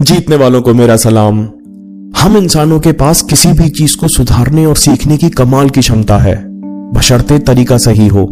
जीतने वालों को मेरा सलाम। हम इंसानों के पास किसी भी चीज़ को सुधारने और सीखने की कमाल की क्षमता है। बशर्ते तरीका सही हो।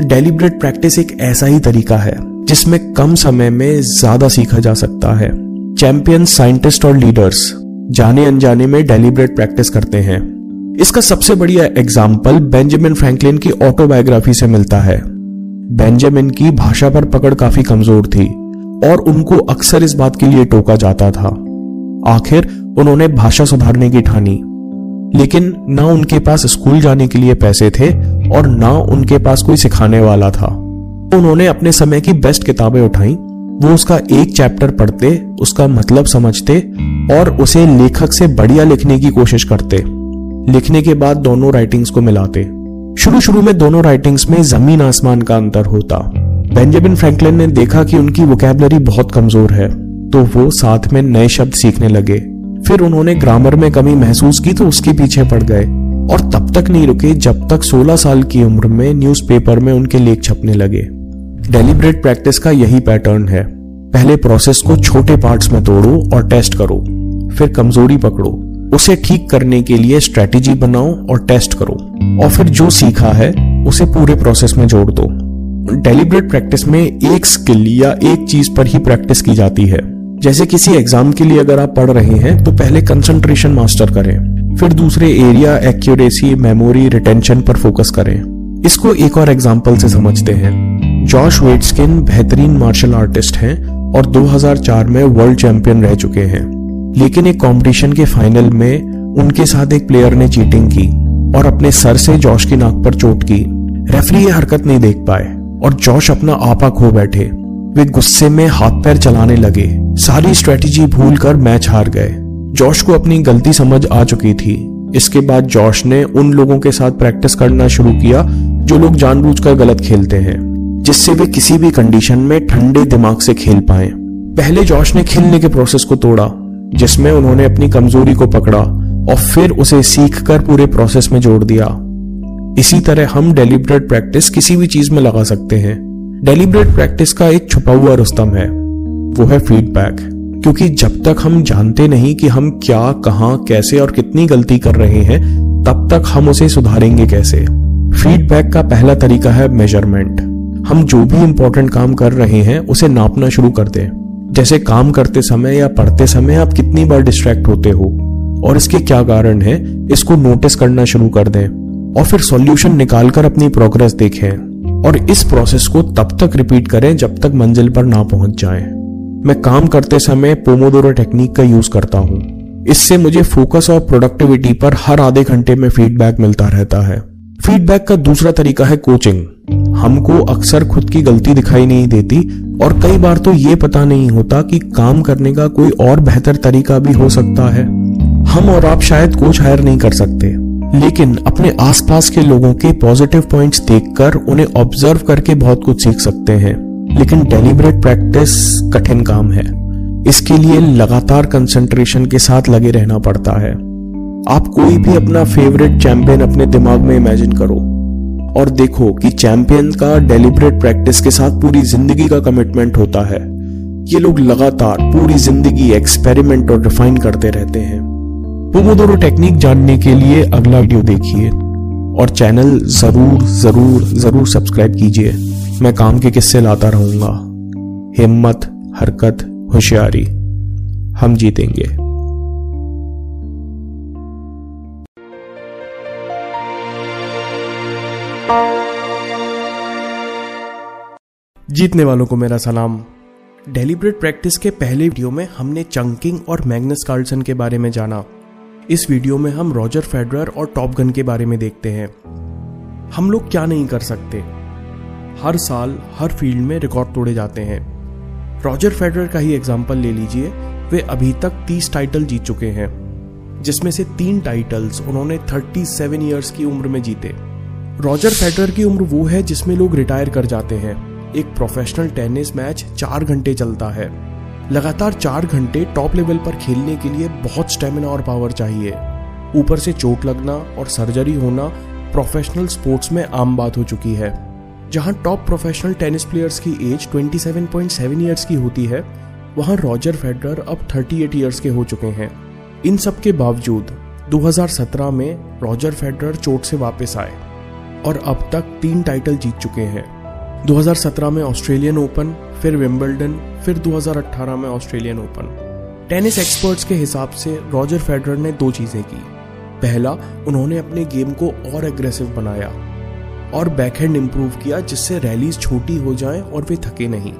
डेलिब्रेट प्रैक्टिस एक ऐसा ही तरीका है, जिसमें कम समय में ज़्यादा सीखा जा सकता है। चैंपियन साइंटिस्ट और लीडर्स जाने अनजाने में डेलिब्रेट प्रैक्टिस करते हैं। इसका सबसे बढ़िया एग्ज़ाम्पल बेंजामिन फ्रैंकलिन की ऑटोबायोग्राफी से मिलता है। बेंजामिन की भाषा पर पकड़ काफ़ी कमज़ोर थी और उनको अक्सर इस बात के लिए टोका जाता था। आखिर उन्होंने भाषा सुधारने की ठानी, लेकिन ना उनके पास स्कूल जाने के लिए पैसे थे और ना उनके पास कोई सिखाने वाला था। उन्होंने अपने समय की बेस्ट किताबें उठाई, वो उसका एक चैप्टर पढ़ते, उसका मतलब समझते और उसे लेखक से बढ़िया लिखने की कोशिश करते। लिखने के बाद दोनों राइटिंग्स को मिलाते। शुरू शुरू में दोनों राइटिंग्स में ज़मीन आसमान का अंतर होता। बेंजामिन फ्रैंकलिन ने देखा कि उनकी वोकेबलरी बहुत कमज़ोर है तो वो साथ में नए शब्द सीखने लगे। फिर उन्होंने ग्रामर में कमी महसूस की तो उसके पीछे पड़ गए। और तब तक नहीं रुके जब तक 16 साल की उम्र में न्यूज़पेपर में उनके लेख छपने लगे। डेलिब्रेट प्रैक्टिस का यही पैटर्न है। पहले प्रोसेस को छोटे पार्ट्स में तोड़ो और टेस्ट करो। फिर कमज़ोरी पकड़ो। उसे ठीक करने के लिए स्ट्रेटेजी बनाओ और टेस्ट करो। और फिर जो सीखा है, उसे पूरे प्रोसेस में जोड़ दो। डेलिब्रेट प्रैक्टिस में एक स्किल या एक चीज़ पर ही प्रैक्टिस की जाती है। जैसे किसी एग्ज़ाम के लिए अगर आप पढ़ रहे हैं तो पहले कंसंट्रेशन मास्टर करें। फिर दूसरे एरिया एक्यूरेसी मेमोरी रिटेंशन पर फोकस करें। इसको एक और एग्ज़ाम्पल से समझते हैं। जॉश वेटस्किन बेहतरीन मार्शल आर्टिस्ट हैं और 2004 में वर्ल्ड चैंपियन रह चुके हैं। लेकिन एक कंपटीशन के फाइनल में उनके साथ एक प्लेयर ने चीटिंग की और अपने सर से जॉश की नाक पर चोट की। रेफरी ये हरकत नहीं देख पाए और जॉश अपना आपा खो बैठे। वे गुस्से में हाथ पैर चलाने लगे। सारी स्ट्रेटेजी भूल कर मैच हार गए। जॉश को अपनी गलती समझ आ चुकी थी। इसके बाद जॉश ने उन लोगों के साथ प्रैक्टिस करना शुरू किया जो लोग जानबूझकर गलत खेलते हैं, जिससे वे किसी भी कंडीशन में ठंडे दिमाग से खेल पाए। पहले जॉश ने खेलने के प्रोसेस को तोड़ा। जिसमें उन्होंने अपनी कमज़ोरी को पकड़ा और फिर उसे सीख कर पूरे प्रोसेस में जोड़ दिया। इसी तरह हम डेलिब्रेट प्रैक्टिस किसी भी चीज़ में लगा सकते हैं। डेलिब्रेट प्रैक्टिस का एक छुपा हुआ रुस्तम है, वो है फीडबैक क्योंकि जब तक हम जानते नहीं कि हम क्या, कहाँ, कैसे और कितनी गलती कर रहे हैं, तब तक हम उसे सुधारेंगे कैसे? फीडबैक का पहला तरीका है मेज़रमेंट हम जो भी इंपॉर्टेंट काम कर रहे हैं, उसे नापना शुरू कर दें। जैसे काम करते समय या पढ़ते समय आप कितनी बार डिस्ट्रैक्ट होते हो? और इसके क्या कारण है? इसको नोटिस करना शुरू कर दें। और फिर सॉल्यूशन निकालकर अपनी प्रोग्रेस देखें। और इस प्रोसेस को तब तक रिपीट करें जब तक मंजिल पर ना पहुँच जाए। मैं काम करते समय पोमोदोरो टेक्निक का यूज़ करता हूँ। इससे मुझे फोकस और प्रोडक्टिविटी पर हर आधे घंटे में फीडबैक मिलता रहता है। फीडबैक का दूसरा तरीका है कोचिंग हमको अक्सर खुद की गलती दिखाई नहीं देती और कई बार तो ये पता नहीं होता कि काम करने का कोई और बेहतर तरीका भी हो सकता है। हम और आप शायद कोच हायर नहीं कर सकते। लेकिन अपने आसपास के लोगों के पॉजिटिव पॉइंट्स देखकर उन्हें ऑब्ज़र्व करके बहुत कुछ सीख सकते हैं। लेकिन डेलिब्रेट प्रैक्टिस कठिन काम है। इसके लिए लगातार कंसंट्रेशन के साथ लगे रहना पड़ता है। आप कोई भी अपना फेवरेट चैंपियन अपने दिमाग में इमेजिन करो। और देखो कि चैंपियन का डेलिब्रेट प्रैक्टिस के साथ पूरी ज़िंदगी का कमिटमेंट होता है। ये लोग लगातार पूरी ज़िंदगी एक्सपेरिमेंट और रिफाइन करते रहते हैं। पोमोदोरो टेक्निक जानने के लिए अगला वीडियो देखिए। और चैनल ज़रूर ज़रूर ज़रूर सब्सक्राइब कीजिए। मैं काम के किस्से लाता रहूँगा। हिम्मत, हरकत, होशियारी। हम जीतेंगे। जीतने वालों को मेरा सलाम। डेलिब्रेट प्रैक्टिस के पहले वीडियो में हमने चंकिंग और मैग्नस कार्लसन के बारे में जाना। इस वीडियो में हम रॉजर फेडरर और टॉप गन के बारे में देखते हैं। हम लोग क्या नहीं कर सकते? हर साल, हर फ़ील्ड में रिकॉर्ड तोड़े जाते हैं। रॉजर फेडरर का ही एग्ज़ाम्पल ले लीजिए। वे अभी तक 30 टाइटल जीत चुके हैं, जिसमें से तीन टाइटल्स उन्होंने 37 इयर्स की उम्र में जीते। रॉजर फेडरर की उम्र वो है जिसमें लोग रिटायर कर जाते हैं। एक प्रोफेशनल टेनिस मैच चार घंटे चलता है। लगातार चार घंटे टॉप लेवल पर खेलने के लिए बहुत स्टेमिना और पावर चाहिए। ऊपर से चोट लगना और सर्जरी होना प्रोफेशनल स्पोर्ट्स में आम बात हो चुकी है। जहाँ टॉप प्रोफेशनल टेनिस प्लेयर्स की एज 27.7 इयर्स की होती है, वहाँ रॉजर फेडरर अब 38 इयर्स के हो चुके हैं। इन सब के बावजूद 2017 में रॉजर फेडरर चोट से वापस आए। और अब तक तीन टाइटल जीत चुके हैं। 2017 में ऑस्ट्रेलियन ओपन फिर विम्बल्डन फिर 2018 में ऑस्ट्रेलियन ओपन टेनिस एक्सपर्ट्स के हिसाब से रॉजर फेडरर ने दो चीज़ें की। पहला, उन्होंने अपने गेम को और एग्रेसिव बनाया और बैकहैंड इंप्रूव किया, जिससे रैलीज छोटी हो जाएँ और वे थके नहीं।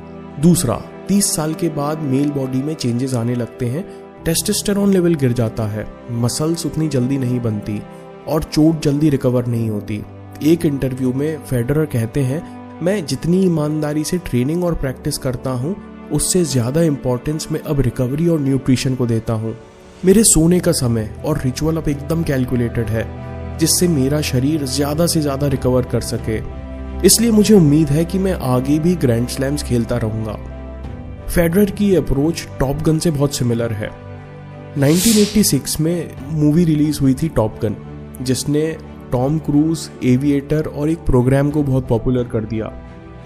दूसरा 30 साल के बाद मेल बॉडी में चेंजेस आने लगते हैं। टेस्टोस्टेरोन लेवल गिर जाता है मसल्स उतनी जल्दी नहीं बनती और चोट जल्दी रिकवर नहीं होती। एक इंटरव्यू में फेडरर कहते हैं, मैं जितनी ईमानदारी से ट्रेनिंग और प्रैक्टिस करता हूँ, उससे ज़्यादा इंपॉर्टेंस मैं अब रिकवरी और न्यूट्रिशन को देता हूँ। मेरे सोने का समय और रिचुअल अब एकदम कैलकुलेटेड है, जिससे मेरा शरीर ज़्यादा से ज़्यादा रिकवर कर सके। इसलिए मुझे उम्मीद है कि मैं आगे भी ग्रैंड स्लैम्स खेलता रहूँगा। फेडरर की अप्रोच टॉप गन से बहुत सिमिलर है। 1986 में मूवी रिलीज़ हुई थी टॉप गन जिसने टॉम क्रूज, एविएटर और एक प्रोग्राम को बहुत पॉपुलर कर दिया।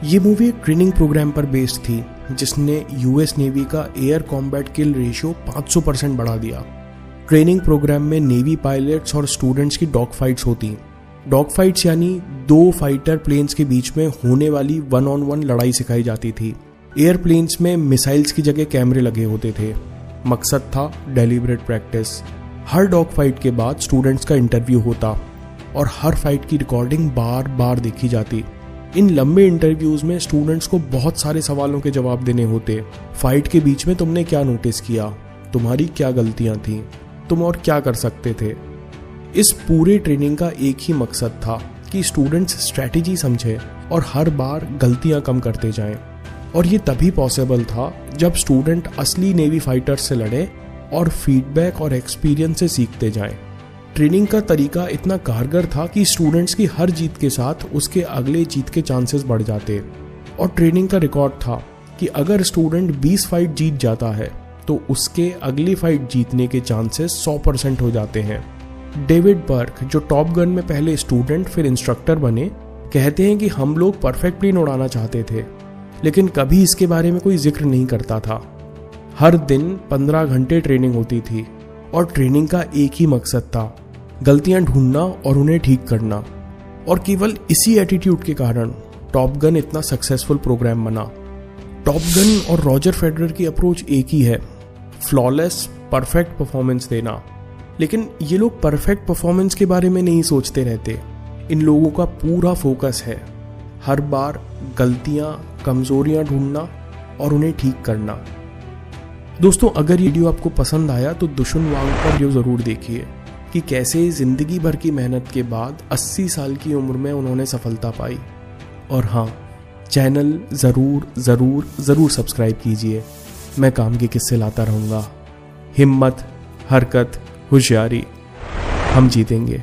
ये मूवी एक ट्रेनिंग प्रोग्राम पर बेस्ड थी, जिसने यूएस नेवी का air combat kill ratio 500 percent बढ़ा दिया। ट्रेनिंग प्रोग्राम में नेवी पायलट्स और स्टूडेंट्स की डॉग फाइट्स होती। डॉग फाइट्स यानी दो फाइटर प्लेन्स के बीच में होने वाली वन ऑन वन लड़ाई सिखाई जाती थी। एयरप्लेन्स में मिसाइल्स की जगह कैमरे लगे होते थे। मकसद था डेलीबरेट प्रैक्टिस। हर डॉग फाइट के बाद स्टूडेंट्स का इंटरव्यू होता। और हर फाइट की रिकॉर्डिंग बार बार देखी जाती। इन लंबे इंटरव्यूज़ में स्टूडेंट्स को बहुत सारे सवालों के जवाब देने होते। फाइट के बीच में तुमने क्या नोटिस किया? तुम्हारी क्या गलतियाँ थी? तुम और क्या कर सकते थे? इस पूरे ट्रेनिंग का एक ही मकसद था कि स्टूडेंट्स स्ट्रेटेजी समझे और हर बार गलतियाँ कम करते जाएँ। और ये तभी पॉसिबल था जब स्टूडेंट असली नेवी फाइटर्स से लड़े और फीडबैक और एक्सपीरियंस से सीखते जाएँ। ट्रेनिंग का तरीका इतना कारगर था कि स्टूडेंट्स की हर जीत के साथ उसके अगले जीत के चांसेस बढ़ जाते। और ट्रेनिंग का रिकॉर्ड था कि अगर स्टूडेंट 20 फाइट जीत जाता है तो उसके अगली फाइट जीतने के चांसेस 100 परसेंट हो जाते हैं। डेविड बर्क, जो टॉप गन में पहले स्टूडेंट फिर इंस्ट्रक्टर बने, कहते हैं कि हम लोग परफेक्ट प्लेन उड़ाना चाहते थे, लेकिन कभी इसके बारे में कोई ज़िक्र नहीं करता था। हर दिन 15 घंटे ट्रेनिंग होती थी। और ट्रेनिंग का एक ही मकसद था, गलतियाँ ढूंढना और उन्हें ठीक करना। और केवल इसी एटीट्यूड के कारण टॉप गन इतना सक्सेसफुल प्रोग्राम बना। टॉप गन और रॉजर फेडरर की अप्रोच एक ही है फ्लॉलेस परफेक्ट परफॉर्मेंस देना। लेकिन ये लोग परफेक्ट परफॉर्मेंस के बारे में नहीं सोचते रहते। इन लोगों का पूरा फोकस है, हर बार गलतियाँ, कमजोरियाँ ढूंढना और उन्हें ठीक करना। दोस्तों, अगर ये वीडियो आपको पसंद आया तो दुश्मन वांग का वीडियो ज़रूर देखिए कि कैसे ज़िंदगी भर की मेहनत के बाद 80 साल की उम्र में उन्होंने सफलता पाई। और हाँ चैनल ज़रूर ज़रूर ज़रूर सब्सक्राइब कीजिए। मैं काम के किस्से लाता रहूँगा। हिम्मत, हरकत, होशियारी, हम जीतेंगे।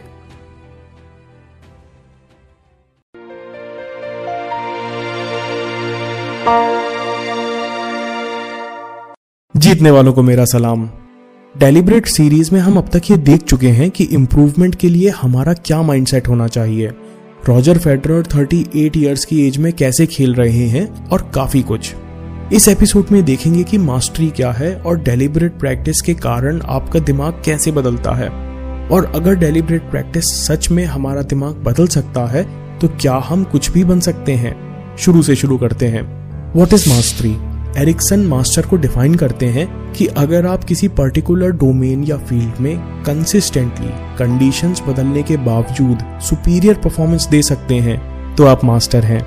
जीतने वालों को मेरा सलाम। डेलिब्रेट सीरीज़ में हम अब तक ये देख चुके हैं कि इम्प्रूवमेंट के लिए हमारा क्या माइंडसेट होना चाहिए। रॉजर फेडरर 38 इयर्स की एज में कैसे खेल रहे हैं और काफ़ी कुछ। इस एपिसोड में देखेंगे कि मास्टरी क्या है और डेलिब्रेट प्रैक्टिस के कारण आपका दिमाग कैसे बदलता है। और अगर डेलिब्रेट प्रैक्टिस सच में हमारा दिमाग बदल सकता है तो क्या हम कुछ भी बन सकते हैं? शुरू से शुरू करते हैं। What is mastery Ericsson master को डिफाइन करते हैं कि अगर आप किसी पर्टिकुलर डोमेन या फ़ील्ड में कंसिस्टेंटली कंडीशंस बदलने के बावजूद सुपीरियर परफॉर्मेंस दे सकते हैं तो आप मास्टर हैं।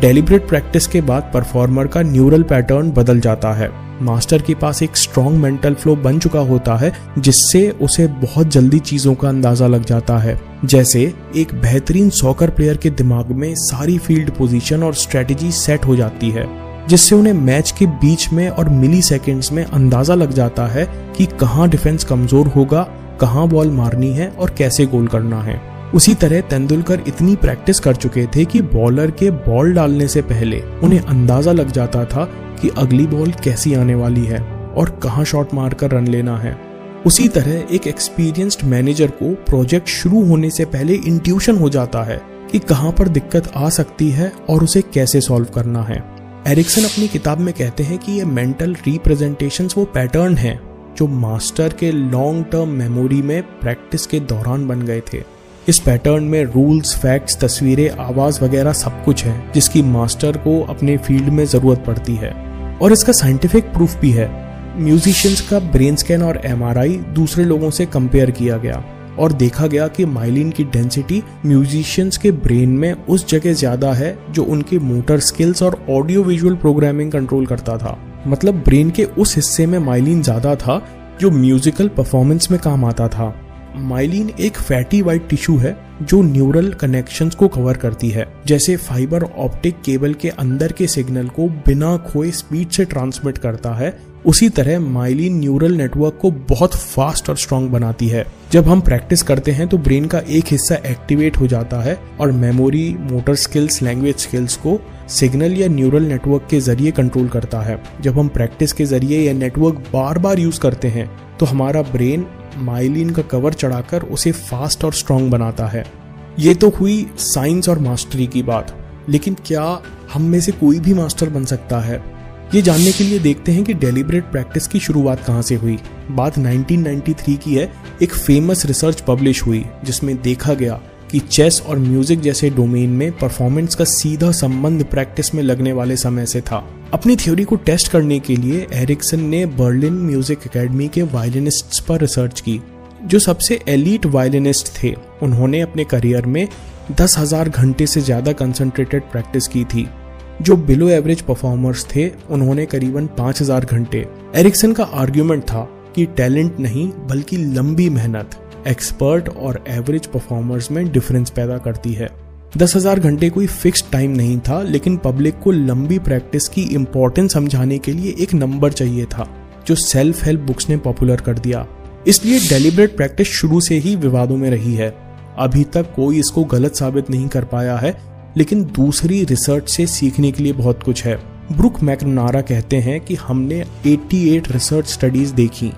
डेलिब्रेट प्रैक्टिस के बाद परफॉर्मर का न्यूरल पैटर्न बदल जाता है। मास्टर के पास एक स्ट्रॉन्ग मेंटल फ्लो बन चुका होता है, जिससे उसे बहुत जल्दी चीज़ों का अंदाज़ा लग जाता है। जैसे एक बेहतरीन सॉकर प्लेयर के दिमाग में सारी फ़ील्ड पोजीशन और स्ट्रेटजी सेट हो जाती है। जिससे उन्हें मैच के बीच में और मिली सेकेंड्स में अंदाज़ा लग जाता है कि कहाँ डिफेंस कमज़ोर होगा, कहाँ बॉल मारनी है और कैसे गोल करना है। उसी तरह तेंदुलकर इतनी प्रैक्टिस कर चुके थे कि बॉलर के बॉल डालने से पहले उन्हें अंदाज़ा लग जाता था कि अगली बॉल कैसी आने वाली है और कहाँ शॉट मारकर रन लेना है। उसी तरह एक एक्सपीरियंस्ड मैनेजर को प्रोजेक्ट शुरू होने से पहले इंट्यूशन हो जाता है कि कहाँ पर दिक्कत आ सकती है और उसे कैसे सॉल्व करना है। एरिक्सन अपनी किताब में कहते हैं कि ये मेंटल रिप्रेजेंटेशन वो पैटर्न हैं जो मास्टर के लॉन्ग टर्म मेमोरी में प्रैक्टिस के दौरान बन गए थे। इस पैटर्न में रूल्स फैक्ट्स तस्वीरें, आवाज़ वगैरह सब कुछ है, जिसकी मास्टर को अपने फ़ील्ड में ज़रूरत पड़ती है। और इसका साइंटिफिक प्रूफ भी है। म्यूजिशियंस का ब्रेन स्कैन और एमआरआई दूसरे लोगों से कंपेयर किया गया। और देखा गया कि माइलिन की डेंसिटी म्यूजिशियंस के ब्रेन में उस जगह ज़्यादा है जो उनके मोटर स्किल्स और ऑडियो विजुअल प्रोग्रामिंग कंट्रोल करता था। मतलब ब्रेन के उस हिस्से में माइलिन ज़्यादा था जो म्यूजिकल परफॉर्मेंस में काम आता था। माइलिन एक फैटी वाइट टिश्यू है जो न्यूरल कनेक्शंस को कवर करती है, जैसे फाइबर ऑप्टिक केबल के अंदर के सिग्नल को बिना खोए स्पीड से ट्रांसमिट करता है उसी तरह माइलिन न्यूरल नेटवर्क को बहुत फास्ट और स्ट्रांग बनाती है। जब हम प्रैक्टिस करते हैं तो ब्रेन का एक हिस्सा एक्टिवेट हो जाता है और memory motor skills language skills को सिग्नल या न्यूरल नेटवर्क के ज़रिए कंट्रोल करता है। जब हम प्रैक्टिस के ज़रिए यह नेटवर्क बार बार यूज़ करते हैं तो हमारा ब्रेन माइलिन का कवर चढ़ाकर उसे फास्ट और स्ट्रांग बनाता है। ये तो हुई साइंस और मास्टरी की बात, लेकिन क्या हम में से कोई भी मास्टर बन सकता है? ये जानने के लिए देखते हैं कि डेलिब्रेट प्रैक्टिस की शुरुआत कहाँ से हुई। बात 1993 की है। एक फ़ेमस रिसर्च पब्लिश हुई, जिसमें देखा गया कि चेस और म्यूज़िक जैसे डोमेन में परफॉर्मेंस का सीधा संबंध प्रैक्टिस में लगने वाले समय से था। अपनी थ्योरी को टेस्ट करने के लिए एरिक्सन ने बर्लिन म्यूज़िक एकेडमी के वायलिनिस्ट्स पर रिसर्च की। जो सबसे एलिट वायलिनिस्ट थे, उन्होंने अपने करियर में दस हज़ार घंटे से ज़्यादा कंसंट्रेटेड प्रैक्टिस की थी। जो बिलो एवरेज परफॉर्मर्स थे, उन्होंने करीबन पाँच हज़ार घंटे। एरिक्सन का आर्ग्यूमेंट था कि टैलेंट नहीं, बल्कि लंबी मेहनत एक्सपर्ट और एवरेज परफॉर्मर्स में डिफरेंस पैदा करती है। दस हज़ार घंटे कोई फिक्स टाइम नहीं था, लेकिन पब्लिक को लंबी प्रैक्टिस की इम्पोर्टेंस समझाने के लिए एक नंबर चाहिए था, जो सेल्फ हेल्प बुक्स ने पॉपुलर कर दिया। इसलिए डेलिब्रेट प्रैक्टिस शुरू से ही विवादों में रही है। अभी तक कोई इसको गलत साबित नहीं कर पाया है लेकिन दूसरी रिसर्च से सीखने के लिए बहुत कुछ है। ब्रुक मैकनारा कहते हैं कि हमने 88 रिसर्च स्टडीज़ देखी,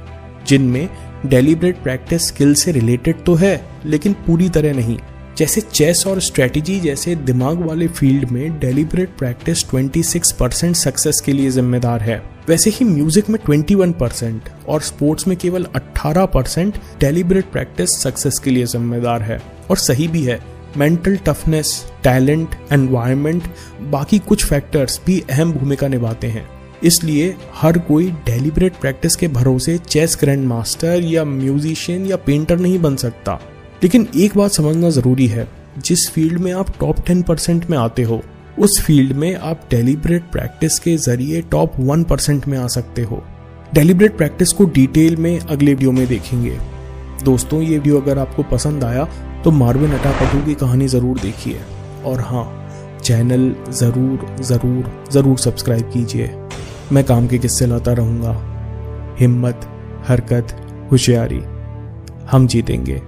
जिनमें डेलिब्रेट प्रैक्टिस स्किल से रिलेटेड तो है, लेकिन पूरी तरह नहीं। जैसे चेस और स्ट्रेटजी जैसे दिमाग वाले फ़ील्ड में डेलीबरेट प्रैक्टिस 26 परसेंट सक्सेस के लिए जिम्मेदार है। वैसे ही म्यूज़िक में 21 परसेंट और स्पोर्ट्स में केवल 18 परसेंट डेलीबरेट प्रैक्टिस सक्सेस के लिए जिम्मेदार है। और सही भी है मेंटल टफनेस टैलेंट एनवायरमेंट बाकी कुछ फैक्टर्स भी अहम भूमिका निभाते हैं। इसलिए हर कोई डेलिब्रेट प्रैक्टिस के भरोसे चेस ग्रैंड मास्टर या म्यूजिशियन या पेंटर नहीं बन सकता। लेकिन एक बात समझना ज़रूरी है, जिस फ़ील्ड में आप टॉप टेन परसेंट में आते हो, उस फ़ील्ड में आप डेलिब्रेट प्रैक्टिस के ज़रिए टॉप वन परसेंट में आ सकते हो। डेलिब्रेट प्रैक्टिस को डिटेल में अगले वीडियो में देखेंगे। दोस्तों, ये वीडियो अगर आपको पसंद आया तो मार्विन अटापटू की कहानी ज़रूर देखिए। और हाँ चैनल ज़रूर ज़रूर ज़रूर सब्सक्राइब कीजिए। मैं काम के किस्से लाता रहूँगा। हिम्मत, हरकत, होशियारी, हम जीतेंगे।